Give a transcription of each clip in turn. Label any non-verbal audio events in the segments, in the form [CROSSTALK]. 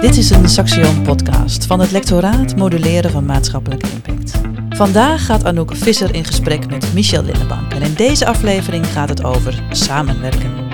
Dit is een Saxion podcast van het lectoraat Moduleren van Maatschappelijke Impact. Vandaag gaat Anouk Visser in gesprek met Michel Linnebank en in deze aflevering gaat het over samenwerken.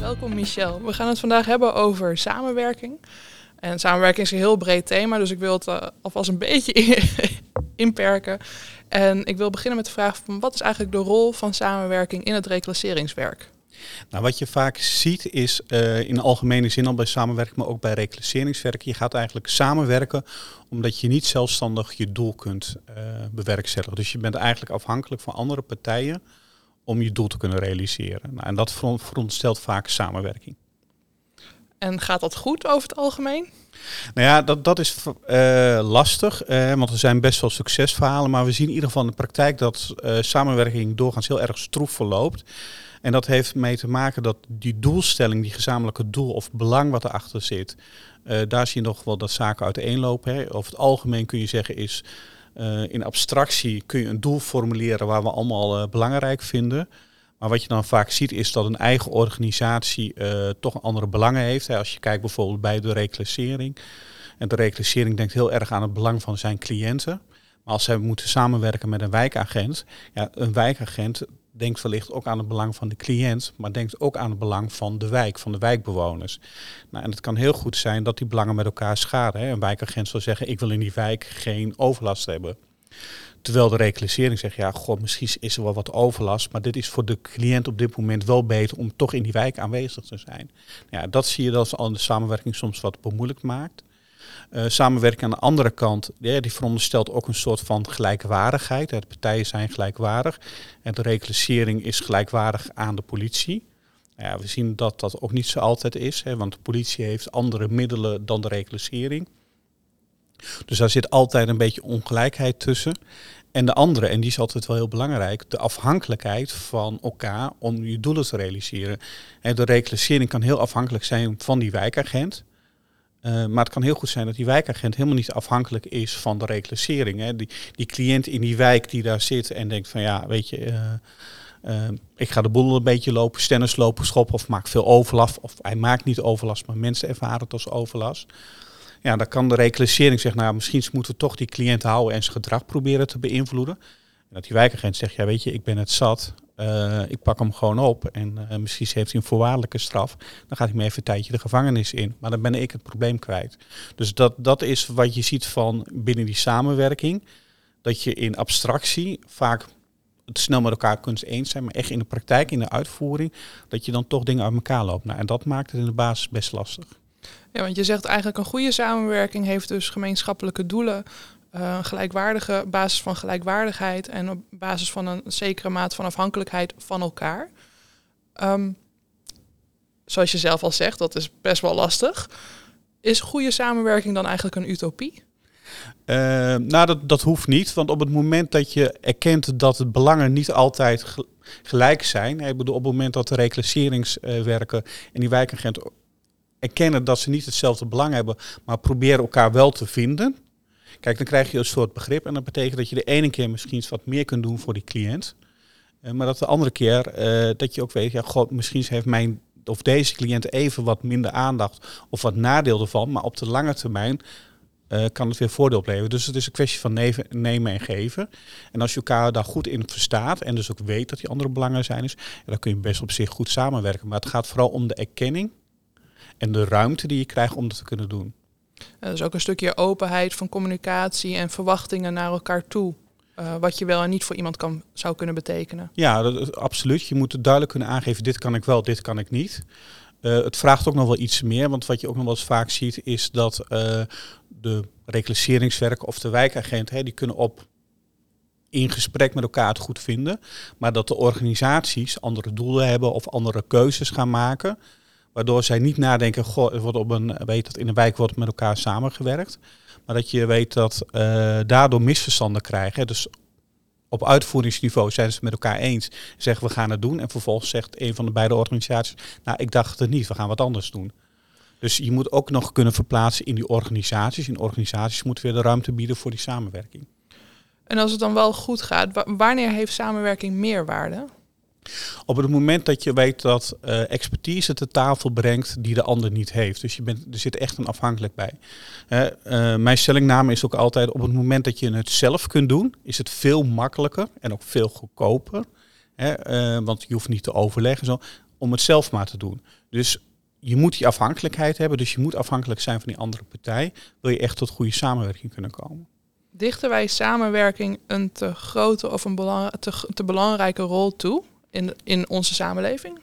Welkom Michel. We gaan het vandaag hebben over samenwerking. En samenwerking is een heel breed thema, dus ik wil het uh, alvast een beetje [LAUGHS] inperken. En ik wil beginnen met de vraag wat is eigenlijk de rol van samenwerking in het reclasseringswerk? Nou, wat je vaak ziet is uh, in algemene zin al bij samenwerking, maar ook bij reclasseringswerk. Je gaat eigenlijk samenwerken omdat je niet zelfstandig je doel kunt uh, bewerkstelligen. Dus je bent eigenlijk afhankelijk van andere partijen om je doel te kunnen realiseren. Nou, en dat veronderstelt vaak samenwerking. En gaat dat goed over het algemeen? Nou ja, dat, dat is uh, lastig, uh, want er zijn best wel succesverhalen. Maar we zien in ieder geval in de praktijk dat uh, samenwerking doorgaans heel erg stroef verloopt. En dat heeft mee te maken dat die doelstelling, die gezamenlijke doel of belang wat erachter zit, daar zie je nog wel dat zaken uiteenlopen. Hè. Over het algemeen kun je zeggen is, in abstractie kun je een doel formuleren waar we allemaal belangrijk vinden. Maar wat je dan vaak ziet is dat een eigen organisatie toch andere belangen heeft. Als je kijkt bijvoorbeeld bij de reclassering. En de reclassering denkt heel erg aan het belang van zijn cliënten. Maar als zij moeten samenwerken met een wijkagent, ja, een wijkagent denkt wellicht ook aan het belang van de cliënt, maar denkt ook aan het belang van de wijk, van de wijkbewoners. Nou, en het kan heel goed zijn dat die belangen met elkaar schaden. Hè. Een wijkagent zal zeggen, ik wil in die wijk geen overlast hebben. Terwijl de reclassering zegt, ja, god, misschien is er wel wat overlast, maar dit is voor de cliënt op dit moment wel beter om toch in die wijk aanwezig te zijn. Ja, dat zie je dat de samenwerking soms wat bemoeilijkt maakt. Uh, samenwerking aan de andere kant, ja, die veronderstelt ook een soort van gelijkwaardigheid. De partijen zijn gelijkwaardig en de reclassering is gelijkwaardig aan de politie. Ja, we zien dat dat ook niet zo altijd is, hè, want de politie heeft andere middelen dan de reclassering. Dus daar zit altijd een beetje ongelijkheid tussen. En de andere, en die is altijd wel heel belangrijk, de afhankelijkheid van elkaar om je doelen te realiseren. En de reclassering kan heel afhankelijk zijn van die wijkagent. Uh, maar het kan heel goed zijn dat die wijkagent helemaal niet afhankelijk is van de reclassering. Hè. Die, die cliënt in die wijk die daar zit en denkt van ja, weet je, uh, uh, ik ga de boel een beetje lopen, stennis lopen, schoppen of maak veel overlast. Of hij maakt niet overlast, maar mensen ervaren het als overlast. Ja, dan kan de reclassering zeggen, nou misschien moeten we toch die cliënt houden en zijn gedrag proberen te beïnvloeden. En dat die wijkagent zegt, ja weet je, ik ben het zat, uh, ik pak hem gewoon op en uh, misschien heeft hij een voorwaardelijke straf. Dan gaat hij me even een tijdje de gevangenis in, maar dan ben ik het probleem kwijt. Dus dat, dat is wat je ziet van binnen die samenwerking, dat je in abstractie vaak het snel met elkaar kunt eens zijn, maar echt in de praktijk, in de uitvoering, dat je dan toch dingen uit elkaar loopt. Nou, en dat maakt het in de basis best lastig. Ja, want je zegt eigenlijk een goede samenwerking heeft dus gemeenschappelijke doelen, uh, een gelijkwaardige basis van gelijkwaardigheid en op basis van een zekere maat van afhankelijkheid van elkaar. Um, zoals je zelf al zegt, dat is best wel lastig. Is goede samenwerking dan eigenlijk een utopie? Uh, nou, dat, dat hoeft niet. Want op het moment dat je erkent dat de belangen niet altijd gelijk zijn. Ik bedoel, op het moment dat de reclasseringswerken en die wijkagent erkennen dat ze niet hetzelfde belang hebben, maar proberen elkaar wel te vinden. Kijk, dan krijg je een soort begrip en dat betekent dat je de ene keer misschien wat meer kunt doen voor die cliënt. Uh, maar dat de andere keer uh, dat je ook weet, ja, god, misschien heeft mijn of deze cliënt even wat minder aandacht of wat nadeel ervan, maar op de lange termijn uh, kan het weer voordeel opleveren. Dus het is een kwestie van nemen en geven. En als je elkaar daar goed in verstaat en dus ook weet dat die andere belangen zijn, is, dan kun je best op zich goed samenwerken. Maar het gaat vooral om de erkenning en de ruimte die je krijgt om dat te kunnen doen. En dus ook een stukje openheid van communicatie en verwachtingen naar elkaar toe. Uh, wat je wel en niet voor iemand kan, zou kunnen betekenen. Ja, dat, absoluut. Je moet duidelijk kunnen aangeven, dit kan ik wel, dit kan ik niet. Het vraagt ook nog wel iets meer, want wat je ook nog wel eens vaak ziet is dat de reclasseringswerk of de wijkagent, hè, die kunnen op in gesprek met elkaar het goed vinden, maar dat de organisaties andere doelen hebben of andere keuzes gaan maken. Waardoor zij niet nadenken, goh, wordt op een, weet dat in een wijk wordt met elkaar samengewerkt. Maar dat je weet dat uh, daardoor misverstanden krijgen. Dus op uitvoeringsniveau zijn ze het met elkaar eens. Zeggen we gaan het doen. En vervolgens zegt een van de beide organisaties, nou ik dacht het niet, we gaan wat anders doen. Dus je moet ook nog kunnen verplaatsen in die organisaties. In organisaties moeten weer de ruimte bieden voor die samenwerking. En als het dan wel goed gaat, wanneer heeft samenwerking meerwaarde? Op het moment dat je weet dat uh, expertise te tafel brengt die de ander niet heeft. Dus je bent, er zit echt een afhankelijk bij. Uh, mijn stellingname is ook altijd op het moment dat je het zelf kunt doen, is het veel makkelijker en ook veel goedkoper. Uh, want je hoeft niet te overleggen zo, om het zelf maar te doen. Dus je moet die afhankelijkheid hebben, dus je moet afhankelijk zijn van die andere partij. Wil je echt tot goede samenwerking kunnen komen. Dichten wij samenwerking een te grote of een te belangrijke rol toe? In, in onze samenleving?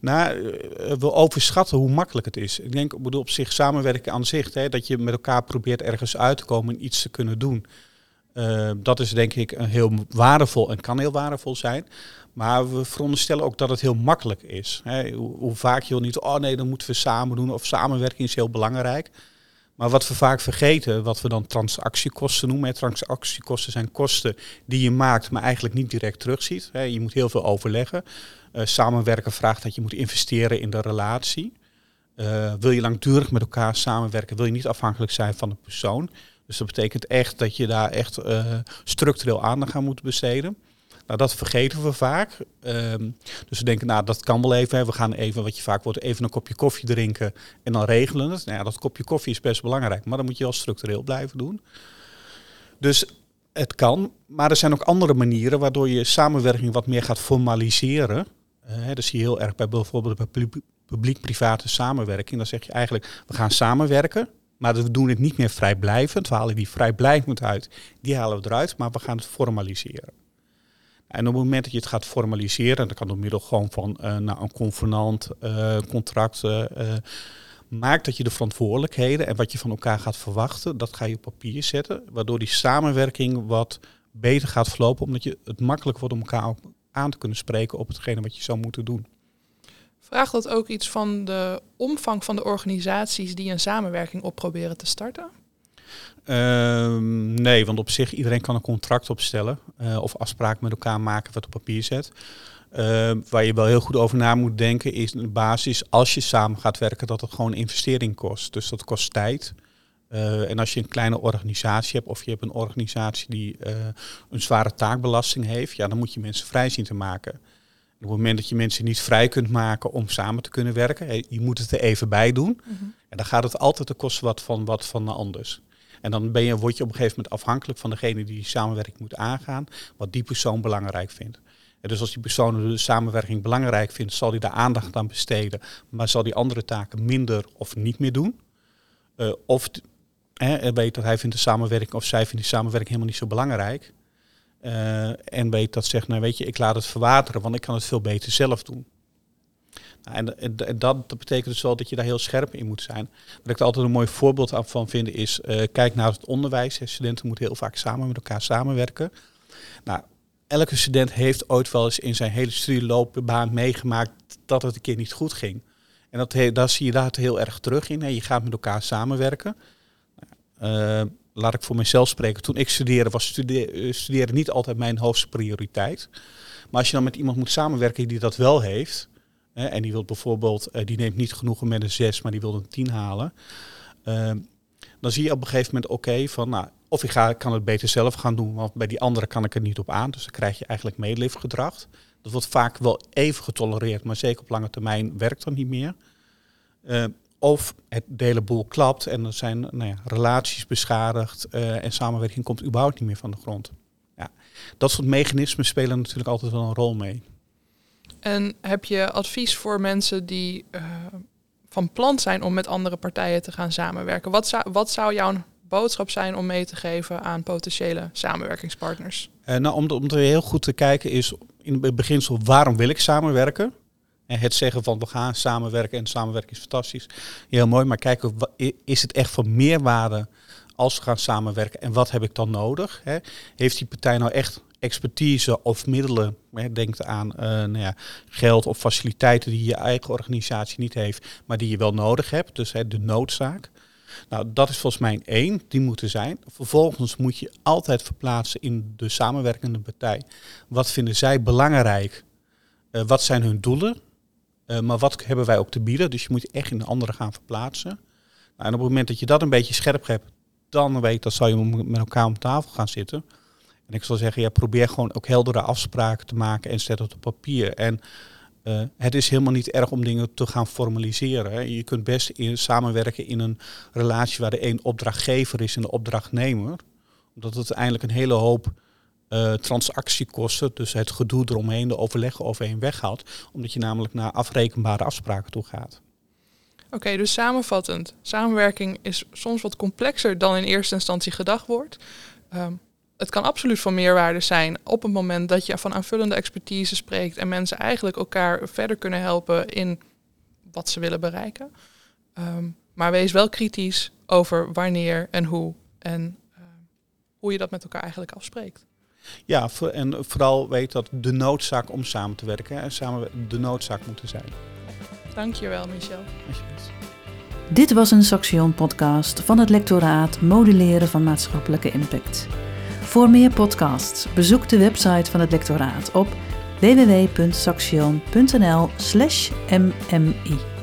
Nou, eh, we overschatten hoe makkelijk het is. Ik denk, ik bedoel, op zich samenwerken aan zich, hè, dat je met elkaar probeert ergens uit te komen en iets te kunnen doen. Uh, dat is denk ik een heel waardevol en kan heel waardevol zijn. Maar we veronderstellen ook dat het heel makkelijk is. Hè. Hoe, hoe, vaak je wil niet, oh nee, dan moeten we samen doen of samenwerking is heel belangrijk. Maar wat we vaak vergeten, wat we dan transactiekosten noemen. Transactiekosten zijn kosten die je maakt, maar eigenlijk niet direct terugziet. Je moet heel veel overleggen. Uh, samenwerken vraagt dat je moet investeren in de relatie. Uh, wil je langdurig met elkaar samenwerken, wil je niet afhankelijk zijn van de persoon. Dus dat betekent echt dat je daar echt uh, structureel aandacht aan moet besteden. Nou, dat vergeten we vaak. Ehm, dus we denken, nou, dat kan wel even. Hè. We gaan even, wat je vaak wordt, even een kopje koffie drinken en dan regelen het. Nou ja, dat kopje koffie is best belangrijk, maar dan moet je wel structureel blijven doen. Dus het kan, maar er zijn ook andere manieren waardoor je samenwerking wat meer gaat formaliseren. Uh, dat zie je heel erg bij bijvoorbeeld bij publiek-private samenwerking. Dan zeg je eigenlijk, we gaan samenwerken, maar we doen het niet meer vrijblijvend. We halen die vrijblijvend uit, die halen we eruit, maar we gaan het formaliseren. En op het moment dat je het gaat formaliseren, dat kan door middel gewoon van uh, nou, een convenant, uh, contract, uh, maakt dat je de verantwoordelijkheden en wat je van elkaar gaat verwachten, dat ga je op papier zetten, waardoor die samenwerking wat beter gaat verlopen, omdat je het makkelijk wordt om elkaar aan te kunnen spreken op hetgene wat je zou moeten doen. Vraagt dat ook iets van de omvang van de organisaties die een samenwerking op proberen te starten? Ehm, nee, want op zich iedereen kan een contract opstellen uh, of afspraak met elkaar maken wat op papier zet. Ehm, waar je wel heel goed over na moet denken is de basis als je samen gaat werken dat het gewoon investering kost. Dus dat kost tijd. Uh, en als je een kleine organisatie hebt of je hebt een organisatie die uh, een zware taakbelasting heeft, ja, dan moet je mensen vrij zien te maken. op het moment dat je mensen niet vrij kunt maken om samen te kunnen werken, je moet het er even bij doen. Mm -hmm. En dan gaat het altijd de kosten wat van wat van anders. En dan ben je, word je op een gegeven moment afhankelijk van degene die die samenwerking moet aangaan, wat die persoon belangrijk vindt. Dus als die persoon de samenwerking belangrijk vindt, zal hij daar aandacht aan besteden, maar zal die andere taken minder of niet meer doen. Uh, of eh, weet dat hij vindt de samenwerking of zij vindt die samenwerking helemaal niet zo belangrijk. Uh, en weet dat zegt, nou weet je, ik laat het verwateren, want ik kan het veel beter zelf doen. En, en, dat, betekent dus wel dat je daar heel scherp in moet zijn. Wat ik er altijd een mooi voorbeeld van vind is, uh, kijk naar het onderwijs. Studenten moeten heel vaak samen met elkaar samenwerken. Nou, elke student heeft ooit wel eens in zijn hele studieloopbaan meegemaakt dat het een keer niet goed ging. En dat, daar zie je daar heel erg terug in. Hè. Je gaat met elkaar samenwerken. Uh, laat ik voor mezelf spreken. Toen ik studeerde, was studeren, studeren niet altijd mijn hoogste prioriteit. Maar als je dan met iemand moet samenwerken die dat wel heeft, en die wil bijvoorbeeld, uh, die neemt niet genoegen met een 6, maar die wil een 10 halen. Uh, dan zie je op een gegeven moment oké van, nou, of ik ga, kan het beter zelf gaan doen, want bij die andere kan ik er niet op aan. Dus dan krijg je eigenlijk meelifgedrag. Dat wordt vaak wel even getolereerd, maar zeker op lange termijn werkt dat niet meer. Uh, of het hele boel klapt en er zijn nou ja, relaties beschadigd uh, en samenwerking komt überhaupt niet meer van de grond. Ja, dat soort mechanismen spelen natuurlijk altijd wel een rol mee. En heb je advies voor mensen die uh, van plan zijn om met andere partijen te gaan samenwerken? Wat zou, wat zou jouw boodschap zijn om mee te geven aan potentiële samenwerkingspartners? Uh, nou, om, om er heel goed te kijken is in het beginsel waarom wil ik samenwerken? En het zeggen van we gaan samenwerken en samenwerken is fantastisch. Heel mooi, maar kijken, is het echt van meerwaarde als we gaan samenwerken en wat heb ik dan nodig? Heeft die partij nou echt expertise of middelen, hè, denk aan uh, nou ja, geld of faciliteiten die je eigen organisatie niet heeft, maar die je wel nodig hebt, dus hè, de noodzaak. Nou, dat is volgens mij één, die moeten zijn. Vervolgens moet je altijd verplaatsen in de samenwerkende partij. Wat vinden zij belangrijk? Uh, wat zijn hun doelen? Uh, maar wat hebben wij ook te bieden? Dus je moet echt in de andere gaan verplaatsen. Nou, en op het moment dat je dat een beetje scherp hebt, dan weet dat zal je met elkaar om tafel gaan zitten. En ik zal zeggen, ja, probeer gewoon ook heldere afspraken te maken en zet het op papier. En uh, het is helemaal niet erg om dingen te gaan formaliseren. Je kunt best in, samenwerken in een relatie waar de een opdrachtgever is en de opdrachtnemer. Omdat het uiteindelijk een hele hoop uh, transactiekosten, dus het gedoe eromheen, de overleggen overheen weghaalt. Omdat je namelijk naar afrekenbare afspraken toe gaat. Oké, dus samenvattend. Samenwerking is soms wat complexer dan in eerste instantie gedacht wordt. Um, het kan absoluut van meerwaarde zijn op het moment dat je van aanvullende expertise spreekt en mensen eigenlijk elkaar verder kunnen helpen in wat ze willen bereiken. Um, maar wees wel kritisch over wanneer en hoe en uh, hoe je dat met elkaar eigenlijk afspreekt. Ja, en vooral weet dat de noodzaak om samen te werken en samen de noodzaak moeten zijn. Dankjewel, Michel. Dit was een Saxion podcast van het lectoraat Moduleren van maatschappelijke impact. Voor meer podcasts bezoek de website van het lectoraat op www.saxion.nl/mmi.